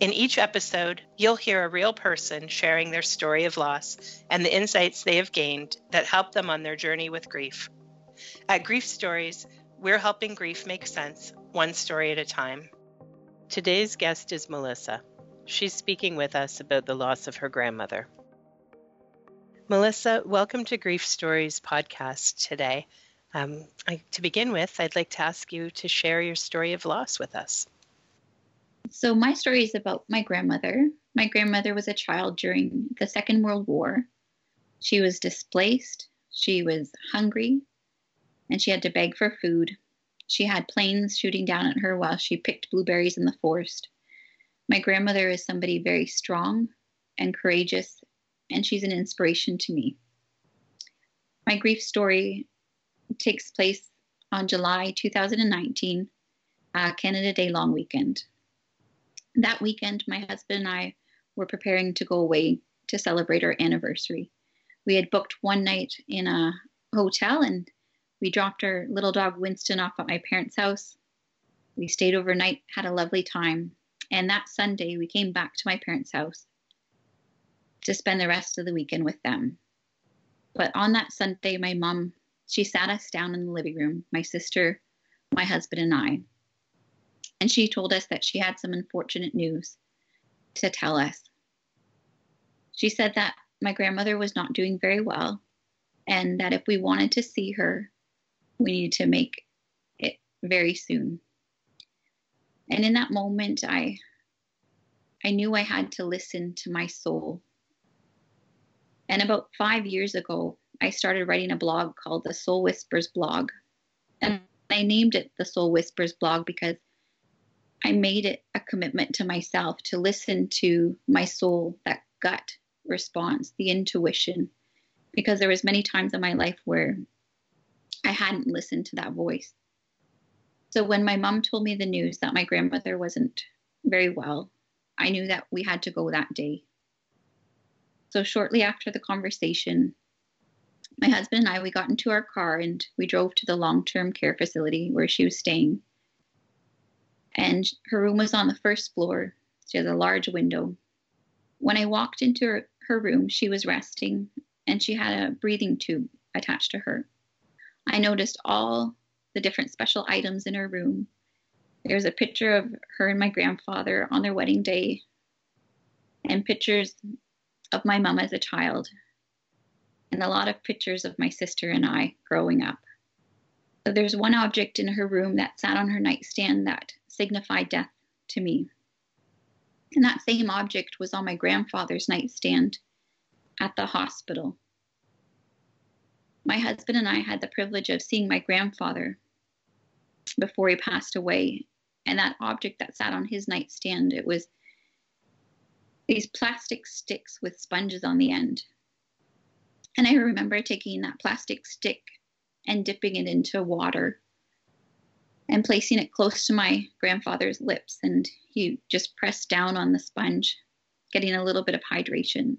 In each episode, you'll hear a real person sharing their story of loss and the insights they have gained that help them on their journey with grief. At Grief Stories, we're helping grief make sense, one story at a time. Today's guest is Melissa. She's speaking with us about the loss of her grandmother. Melissa, welcome to Grief Stories podcast today. Um, I, to begin with, I'd like to ask you to share your story of loss with us. So, my story is about my grandmother. My grandmother was a child during the Second World War. She was displaced, she was hungry, and she had to beg for food. She had planes shooting down at her while she picked blueberries in the forest. My grandmother is somebody very strong and courageous, and she's an inspiration to me. My grief story takes place on July 2019, uh, Canada Day long weekend that weekend, my husband and I were preparing to go away to celebrate our anniversary. We had booked one night in a hotel and we dropped our little dog Winston off at my parents' house. We stayed overnight, had a lovely time. And that Sunday, we came back to my parents' house to spend the rest of the weekend with them. But on that Sunday, my mom, she sat us down in the living room, my sister, my husband, and I and she told us that she had some unfortunate news to tell us. She said that my grandmother was not doing very well and that if we wanted to see her, we needed to make it very soon. And in that moment, I I knew I had to listen to my soul. And about five years ago, I started writing a blog called the Soul Whispers blog. And I named it the Soul Whispers blog because I made it a commitment to myself to listen to my soul, that gut response, the intuition, because there was many times in my life where I hadn't listened to that voice. So when my mom told me the news that my grandmother wasn't very well, I knew that we had to go that day. So shortly after the conversation, my husband and I we got into our car and we drove to the long-term care facility where she was staying and her room was on the first floor. She has a large window. When I walked into her, her room, she was resting and she had a breathing tube attached to her. I noticed all the different special items in her room. There's a picture of her and my grandfather on their wedding day, and pictures of my mom as a child, and a lot of pictures of my sister and I growing up. There's one object in her room that sat on her nightstand that signified death to me. And that same object was on my grandfather's nightstand at the hospital. My husband and I had the privilege of seeing my grandfather before he passed away. And that object that sat on his nightstand, it was these plastic sticks with sponges on the end. And I remember taking that plastic stick and dipping it into water and placing it close to my grandfather's lips. And he just pressed down on the sponge, getting a little bit of hydration.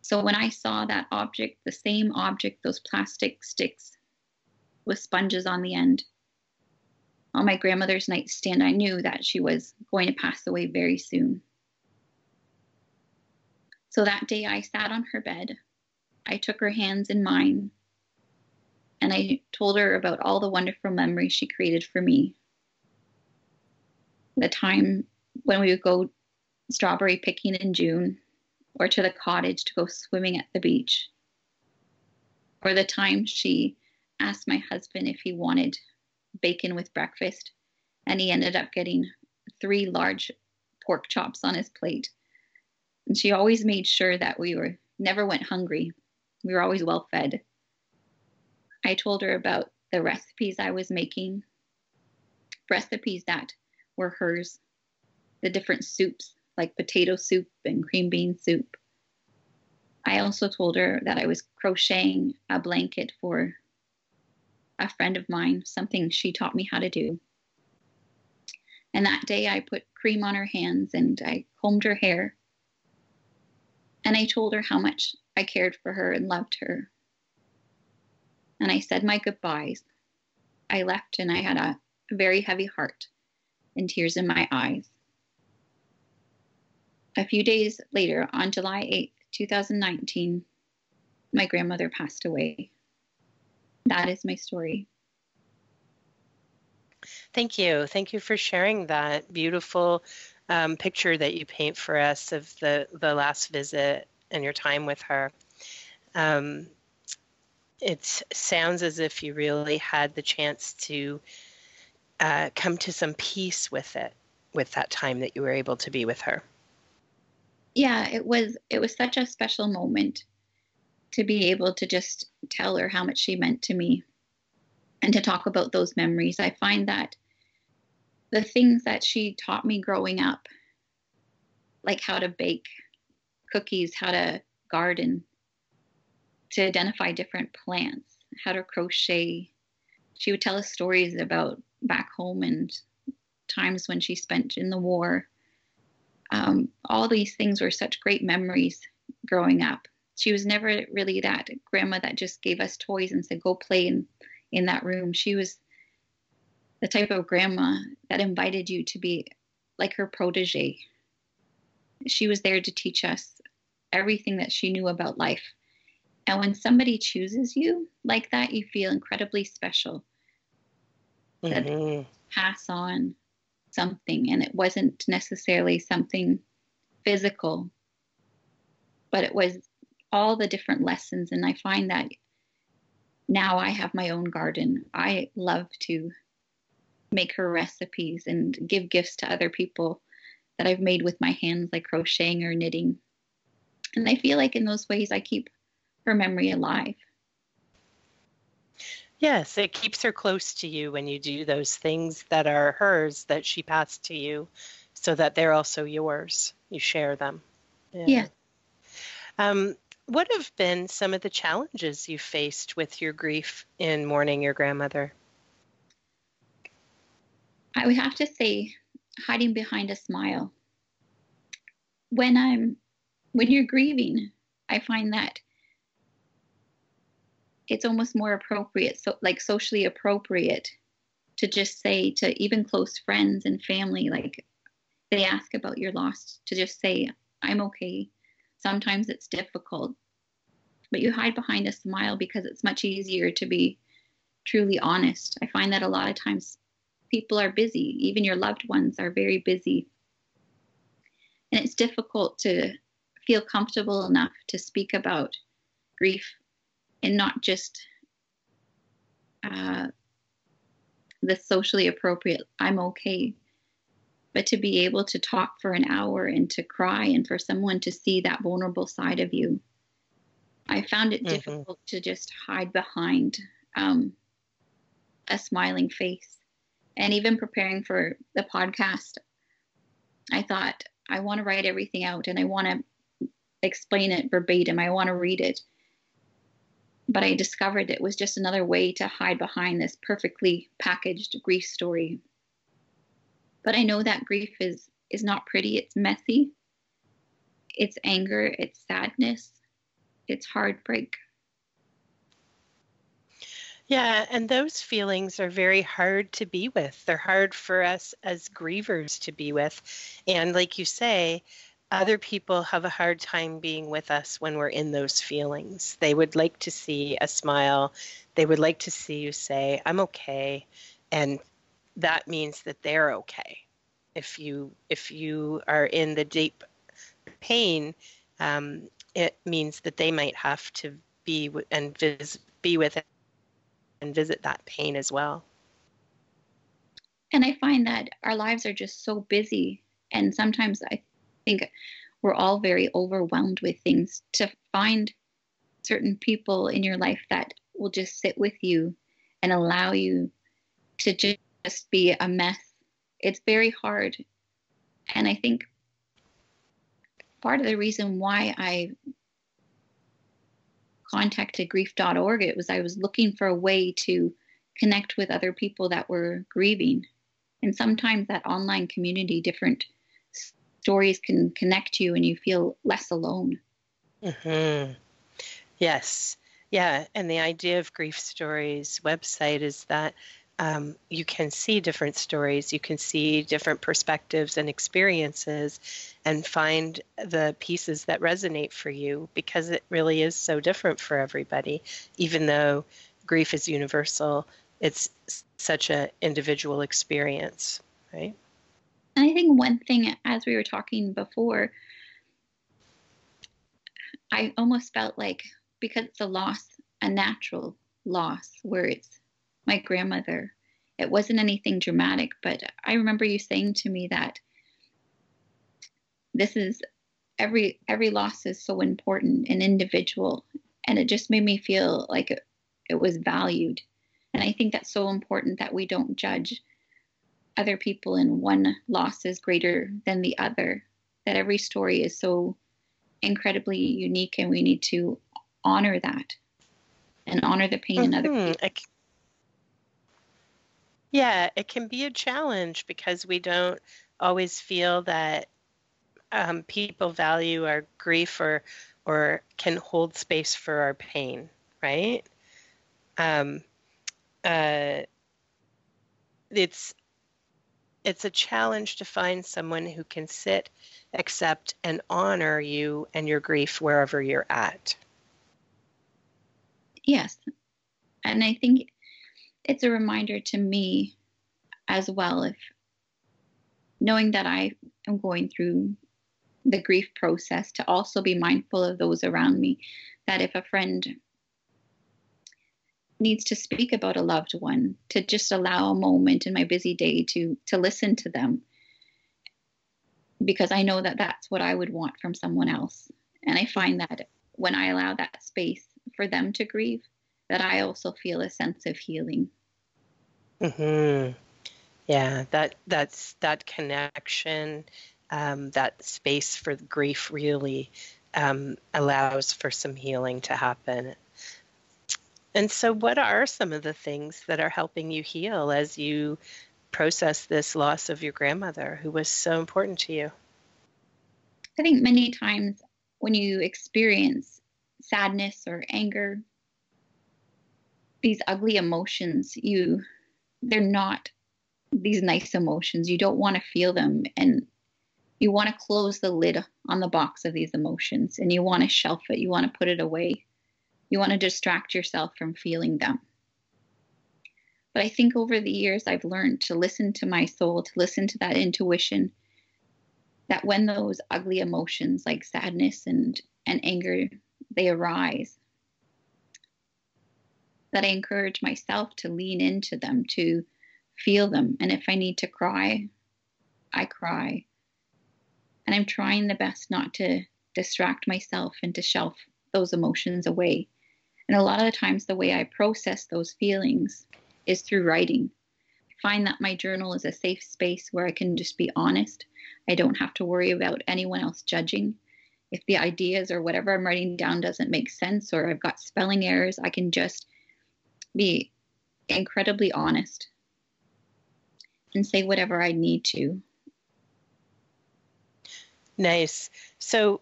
So when I saw that object, the same object, those plastic sticks with sponges on the end, on my grandmother's nightstand, I knew that she was going to pass away very soon. So that day I sat on her bed. I took her hands in mine and I told her about all the wonderful memories she created for me. The time when we would go strawberry picking in June, or to the cottage to go swimming at the beach, or the time she asked my husband if he wanted bacon with breakfast, and he ended up getting three large pork chops on his plate. And she always made sure that we were never went hungry. We were always well fed. I told her about the recipes I was making, recipes that were hers, the different soups like potato soup and cream bean soup. I also told her that I was crocheting a blanket for a friend of mine, something she taught me how to do. And that day I put cream on her hands and I combed her hair. And I told her how much I cared for her and loved her. And I said my goodbyes. I left and I had a very heavy heart and tears in my eyes. A few days later, on July 8th, 2019, my grandmother passed away. That is my story. Thank you. Thank you for sharing that beautiful um, picture that you paint for us of the, the last visit and your time with her. Um, it sounds as if you really had the chance to uh, come to some peace with it, with that time that you were able to be with her. Yeah, it was. It was such a special moment to be able to just tell her how much she meant to me and to talk about those memories. I find that the things that she taught me growing up, like how to bake cookies, how to garden, to identify different plants, how to crochet. She would tell us stories about back home and times when she spent in the war. Um, all these things were such great memories growing up. She was never really that grandma that just gave us toys and said, go play in, in that room. She was the type of grandma that invited you to be like her protege. She was there to teach us everything that she knew about life. And when somebody chooses you like that, you feel incredibly special. Mm-hmm. pass on something, and it wasn't necessarily something physical, but it was all the different lessons. And I find that now I have my own garden. I love to make her recipes and give gifts to other people that I've made with my hands, like crocheting or knitting. And I feel like in those ways I keep her memory alive. Yes, it keeps her close to you when you do those things that are hers that she passed to you so that they're also yours. You share them. Yeah. yeah. Um, what have been some of the challenges you faced with your grief in mourning your grandmother? I would have to say hiding behind a smile. When I'm when you're grieving, I find that it's almost more appropriate, so like socially appropriate to just say to even close friends and family, like they ask about your loss, to just say, I'm okay. Sometimes it's difficult, but you hide behind a smile because it's much easier to be truly honest. I find that a lot of times people are busy, even your loved ones are very busy. And it's difficult to feel comfortable enough to speak about grief and not just uh, the socially appropriate, I'm okay, but to be able to talk for an hour and to cry and for someone to see that vulnerable side of you. I found it mm-hmm. difficult to just hide behind um, a smiling face. And even preparing for the podcast, I thought, I want to write everything out and I want to explain it verbatim. I want to read it but I discovered it was just another way to hide behind this perfectly packaged grief story. But I know that grief is is not pretty, it's messy. It's anger, it's sadness, it's heartbreak. Yeah, and those feelings are very hard to be with. They're hard for us as grievers to be with. And like you say, other people have a hard time being with us when we're in those feelings. They would like to see a smile. They would like to see you say, I'm okay. And that means that they're okay. If you if you are in the deep pain, um, it means that they might have to be and vis- be with it and visit that pain as well. And I find that our lives are just so busy, and sometimes I think we're all very overwhelmed with things. To find certain people in your life that will just sit with you and allow you to just be a mess, it's very hard. And I think part of the reason why I contacted grief.org, it was I was looking for a way to connect with other people that were grieving. And sometimes that online community, different stories can connect you and you feel less alone. Mm-hmm. Yes. Yeah. And the idea of Grief Stories website is that um, you can see different stories, you can see different perspectives and experiences, and find the pieces that resonate for you because it really is so different for everybody. Even though grief is universal, it's such an individual experience, right? And I think one thing, as we were talking before, I almost felt like because it's a loss, a natural loss, where it's my grandmother. It wasn't anything dramatic, but I remember you saying to me that this is every every loss is so important and individual and it just made me feel like it, it was valued. And I think that's so important that we don't judge other people and one loss is greater than the other. That every story is so incredibly unique and we need to honor that and honor the pain mm-hmm. in other mm-hmm. people. Yeah, it can be a challenge because we don't always feel that um, people value our grief or or can hold space for our pain, right? Um, uh, it's it's a challenge to find someone who can sit, accept, and honor you and your grief wherever you're at. Yes, and I think it's a reminder to me as well if knowing that I am going through the grief process to also be mindful of those around me that if a friend needs to speak about a loved one to just allow a moment in my busy day to to listen to them because I know that that's what I would want from someone else and I find that when I allow that space for them to grieve that I also feel a sense of healing Mhm. Yeah, that that's that connection, um, that space for grief really um, allows for some healing to happen. And so, what are some of the things that are helping you heal as you process this loss of your grandmother, who was so important to you? I think many times when you experience sadness or anger, these ugly emotions, you they're not these nice emotions. You don't want to feel them and you want to close the lid on the box of these emotions and you want to shelf it. You want to put it away. You want to distract yourself from feeling them. But I think over the years, I've learned to listen to my soul, to listen to that intuition that when those ugly emotions like sadness and, and anger, they arise, that I encourage myself to lean into them, to feel them. And if I need to cry, I cry. And I'm trying the best not to distract myself and to shelf those emotions away. And a lot of the times, the way I process those feelings is through writing. I find that my journal is a safe space where I can just be honest. I don't have to worry about anyone else judging. If the ideas or whatever I'm writing down doesn't make sense or I've got spelling errors, I can just be incredibly honest and say whatever I need to. Nice. So,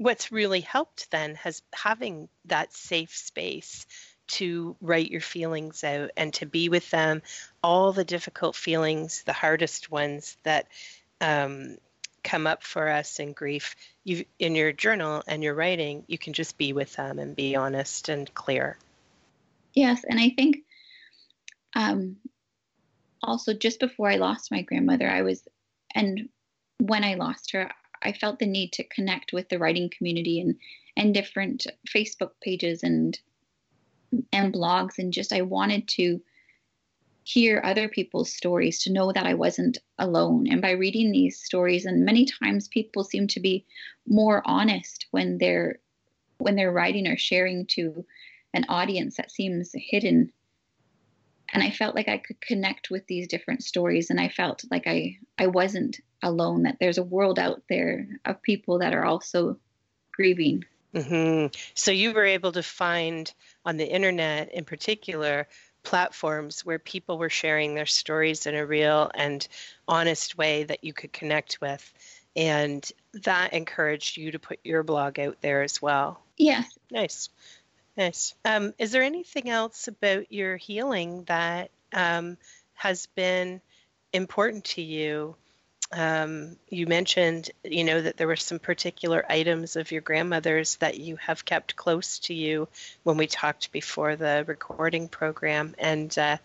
what's really helped then has having that safe space to write your feelings out and to be with them, all the difficult feelings, the hardest ones that um, come up for us in grief. You in your journal and your writing, you can just be with them and be honest and clear. Yes, and I think um, also just before I lost my grandmother, I was, and when I lost her, I felt the need to connect with the writing community and and different Facebook pages and and blogs, and just I wanted to hear other people's stories to know that I wasn't alone. And by reading these stories, and many times people seem to be more honest when they're when they're writing or sharing to an audience that seems hidden and i felt like i could connect with these different stories and i felt like i i wasn't alone that there's a world out there of people that are also grieving Mm-hmm. So you were able to find on the internet, in particular, platforms where people were sharing their stories in a real and honest way that you could connect with. And that encouraged you to put your blog out there as well. Yes. Nice. Nice. Um, is there anything else about your healing that um, has been important to you um, you mentioned, you know, that there were some particular items of your grandmother's that you have kept close to you when we talked before the recording program, and uh,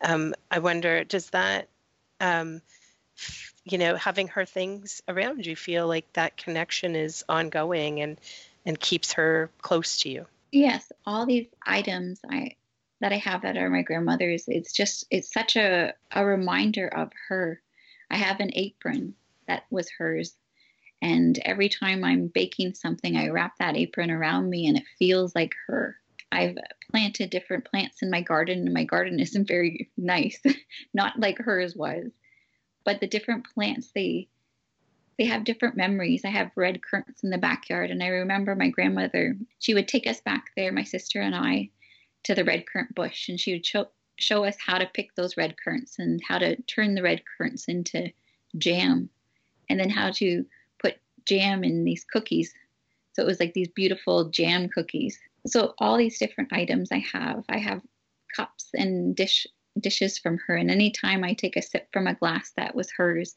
um, I wonder, does that, um, you know, having her things around you feel like that connection is ongoing and and keeps her close to you? Yes, all these items I that I have that are my grandmother's. It's just it's such a a reminder of her I have an apron that was hers. And every time I'm baking something, I wrap that apron around me and it feels like her. I've planted different plants in my garden, and my garden isn't very nice, not like hers was. But the different plants, they they have different memories. I have red currants in the backyard, and I remember my grandmother. She would take us back there, my sister and I, to the red currant bush, and she would show show us how to pick those red currants and how to turn the red currants into jam and then how to put jam in these cookies. So it was like these beautiful jam cookies. So all these different items I have, I have cups and dish dishes from her and anytime I take a sip from a glass that was hers,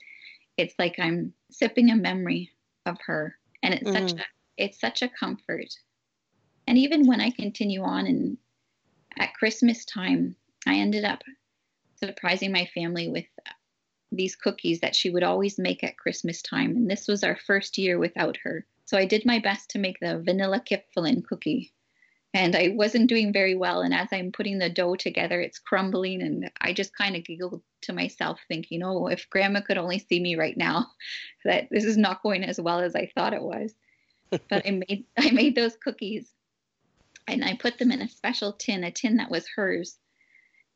it's like I'm sipping a memory of her and it's mm. such a it's such a comfort. And even when I continue on and at Christmas time, I ended up surprising my family with these cookies that she would always make at Christmas time. And this was our first year without her. So I did my best to make the vanilla kipfelen cookie. And I wasn't doing very well. And as I'm putting the dough together, it's crumbling. And I just kind of giggled to myself, thinking, oh, if grandma could only see me right now, that this is not going as well as I thought it was. but I made I made those cookies and I put them in a special tin, a tin that was hers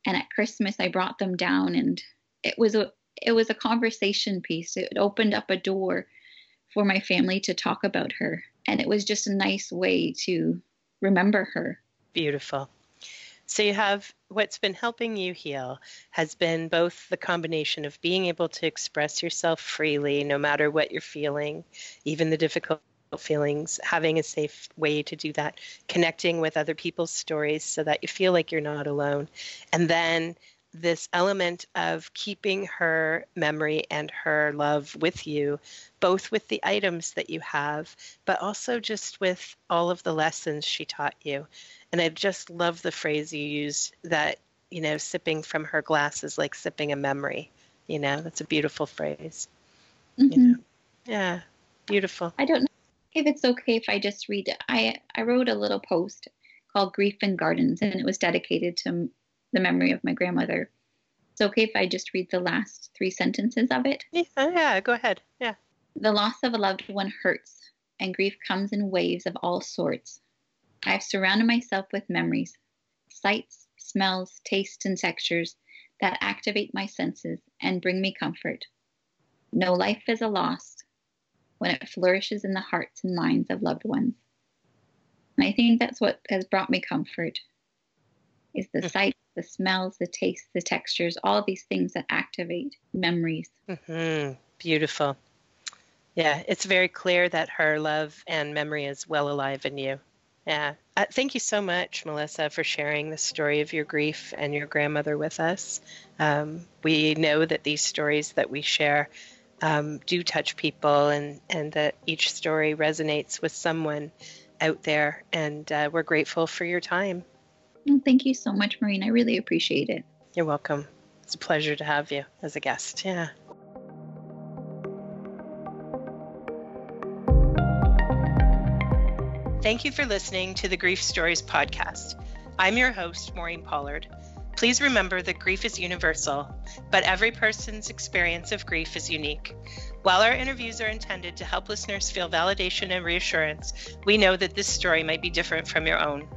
and at Christmas I brought them down and it was a it was a conversation piece. It opened up a door for my family to talk about her and it was just a nice way to remember her. Beautiful. So you have what's been helping you heal has been both the combination of being able to express yourself freely no matter what you're feeling, even the difficult feelings, having a safe way to do that, connecting with other people's stories so that you feel like you're not alone. And then this element of keeping her memory and her love with you, both with the items that you have, but also just with all of the lessons she taught you. And I just love the phrase you used that, you know, sipping from her glass is like sipping a memory. You know, that's a beautiful phrase. Mm-hmm. You know? Yeah, beautiful. I don't know if it's okay if I just read it. I, I wrote a little post called Grief and Gardens, and it was dedicated to the memory of my grandmother. It's okay if I just read the last three sentences of it? Yeah, oh, yeah, go ahead. Yeah. The loss of a loved one hurts, and grief comes in waves of all sorts. I have surrounded myself with memories, sights, smells, tastes, and textures that activate my senses and bring me comfort. No life is a loss, when it flourishes in the hearts and minds of loved ones. And I think that's what has brought me comfort is the mm. sights, the smells, the tastes, the textures, all these things that activate memories. Mm-hmm. Beautiful. Yeah, it's very clear that her love and memory is well alive in you. Yeah. Uh, thank you so much, Melissa, for sharing the story of your grief and your grandmother with us. Um, we know that these stories that we share um, do touch people and, and that each story resonates with someone out there. And uh, we're grateful for your time. Well, thank you so much, Maureen. I really appreciate it. You're welcome. It's a pleasure to have you as a guest. Yeah. Thank you for listening to the Grief Stories podcast. I'm your host, Maureen Pollard. Please remember that grief is universal, but every person's experience of grief is unique. While our interviews are intended to help listeners feel validation and reassurance, we know that this story might be different from your own.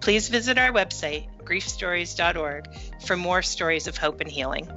Please visit our website, griefstories.org, for more stories of hope and healing.